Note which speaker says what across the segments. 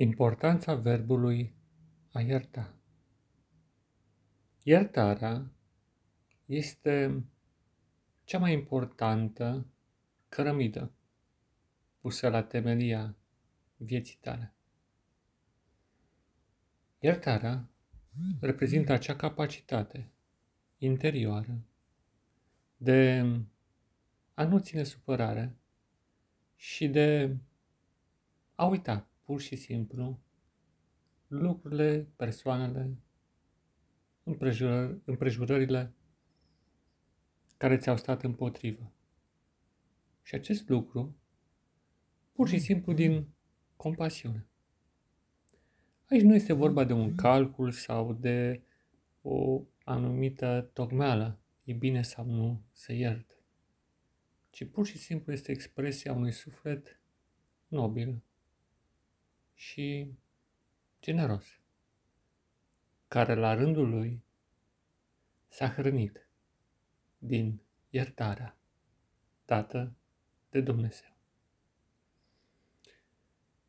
Speaker 1: Importanța verbului a ierta. Iertarea este cea mai importantă cărămidă pusă la temelia vieții tale. Iertarea reprezintă acea capacitate interioară de a nu ține supărare și de a uita pur și simplu lucrurile, persoanele, împrejurări, împrejurările care ți-au stat împotrivă. Și acest lucru, pur și simplu din compasiune. Aici nu este vorba de un calcul sau de o anumită tocmeală, e bine sau nu să iert, ci pur și simplu este expresia unui suflet nobil, și generos, care la rândul lui s-a hrănit din iertarea dată de Dumnezeu.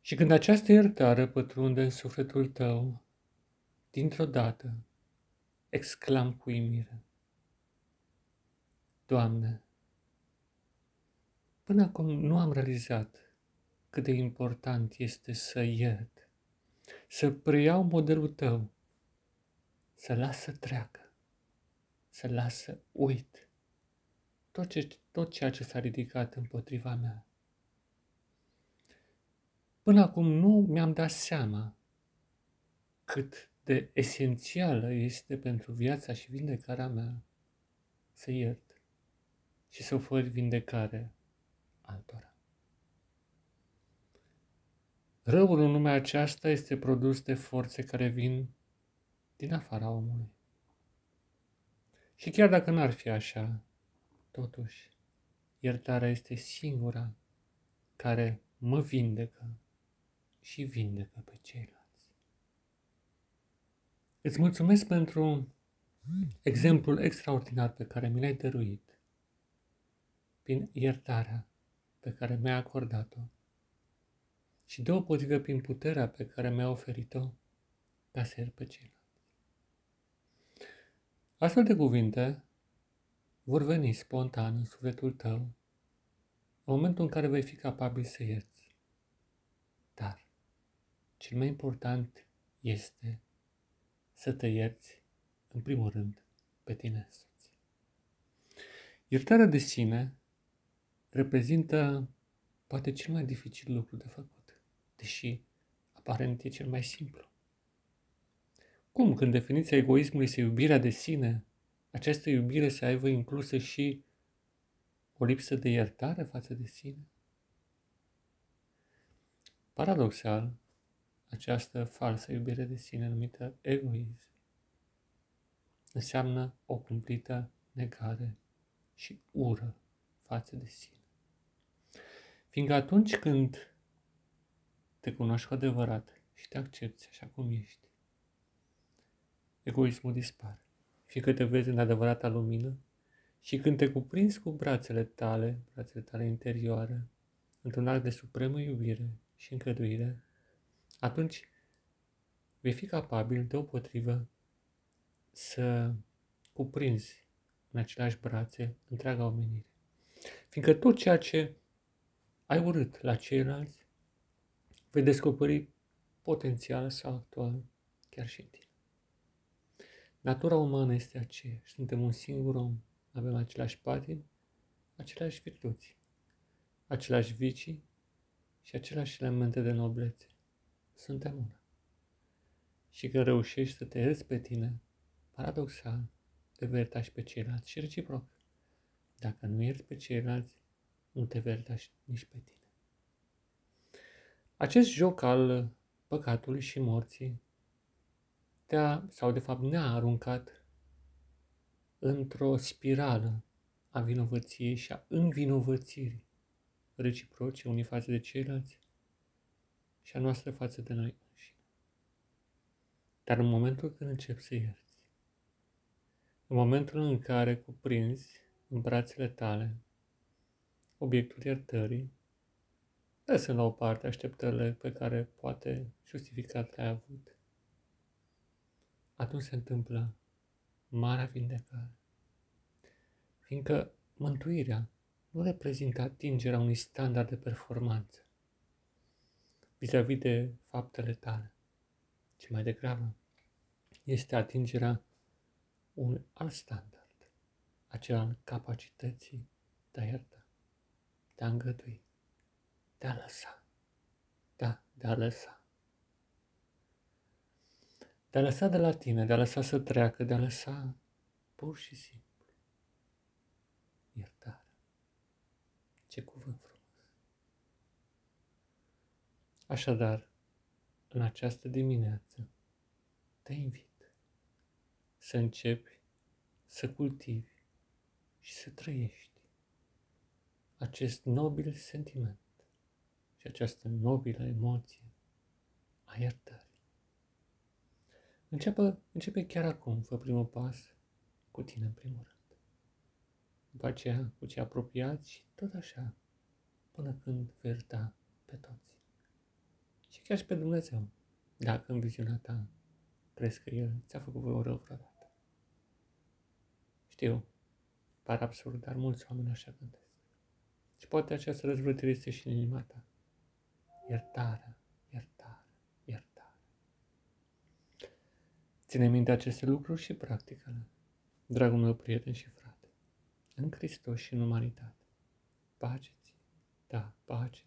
Speaker 1: Și când această iertare pătrunde în sufletul tău, dintr-o dată exclam cu imire. Doamne, până acum nu am realizat cât de important este să iert, să preiau modelul tău, să las să treacă, să las să uit tot, ce, tot ceea ce s-a ridicat împotriva mea. Până acum nu mi-am dat seama cât de esențială este pentru viața și vindecarea mea să iert și să ofer vindecare altora. Răul în lumea aceasta este produs de forțe care vin din afara omului. Și chiar dacă n-ar fi așa, totuși, iertarea este singura care mă vindecă și vindecă pe ceilalți. Îți mulțumesc pentru exemplul extraordinar pe care mi l-ai dăruit prin iertarea pe care mi-ai acordat-o și deopotrivă prin puterea pe care mi-a oferit-o ca să pe ceilalți. Astfel de cuvinte vor veni spontan în sufletul tău în momentul în care vei fi capabil să ierți. Dar cel mai important este să te ierți, în primul rând, pe tine însuți. Iertarea de sine reprezintă poate cel mai dificil lucru de făcut deși aparent e cel mai simplu. Cum, când definiția egoismului este iubirea de sine, această iubire să aibă inclusă și o lipsă de iertare față de sine? Paradoxal, această falsă iubire de sine numită egoism înseamnă o cumplită negare și ură față de sine. Fiindcă atunci când te cunoști cu adevărat și te accepti așa cum ești. Egoismul dispare, fiindcă te vezi în adevărata lumină și când te cuprinzi cu brațele tale, brațele tale interioare, într-un act de supremă iubire și încăduire, atunci vei fi capabil deopotrivă să cuprinzi în aceleași brațe întreaga omenire. Fiindcă tot ceea ce ai urât la ceilalți, vei descoperi potențial sau actual chiar și în tine. Natura umană este aceeași. Suntem un singur om. Avem aceleași patini, aceleași virtuți, aceleași vicii și aceleași elemente de noblețe. Suntem una. Și că reușești să te ierți pe tine, paradoxal, te vei ierta și pe ceilalți și reciproc. Dacă nu ierți pe ceilalți, nu te vei ierta nici pe tine. Acest joc al păcatului și morții te-a, sau de fapt ne-a aruncat într-o spirală a vinovăției și a învinovățirii reciproce unii față de ceilalți și a noastră față de noi înșine. Dar în momentul când începi să ierți, în momentul în care cuprinzi în brațele tale obiectul iertării, lăsând la o parte așteptările pe care poate justificat le-ai avut. Atunci se întâmplă marea vindecare. Fiindcă mântuirea nu reprezintă atingerea unui standard de performanță vis-a-vis de faptele tale, ci mai degrabă este atingerea unui alt standard, acela al capacității de a ierta, de a îngădui, de a lăsa, da, de a lăsa. De a lăsa de la tine, de a lăsa să treacă, de a lăsa pur și simplu iertare. Ce cuvânt frumos! Așadar, în această dimineață, te invit să începi să cultivi și să trăiești acest nobil sentiment și această nobilă emoție a iertării. Începe, începe chiar acum, fă primul pas cu tine în primul rând. După aceea cu cei apropiați și tot așa, până când vei ierta pe toți. Și chiar și pe Dumnezeu, dacă în viziunea ta crezi că El ți-a făcut vreo rău vreodată. Știu, par absurd, dar mulți oameni așa gândesc. Și poate această răzvrătire este și în inima ta. Iertarea, iertare, iertare. Ține minte aceste lucruri și practică-le. Dragul meu prieten și frate, în Hristos și în umanitate. Pace ți da, pace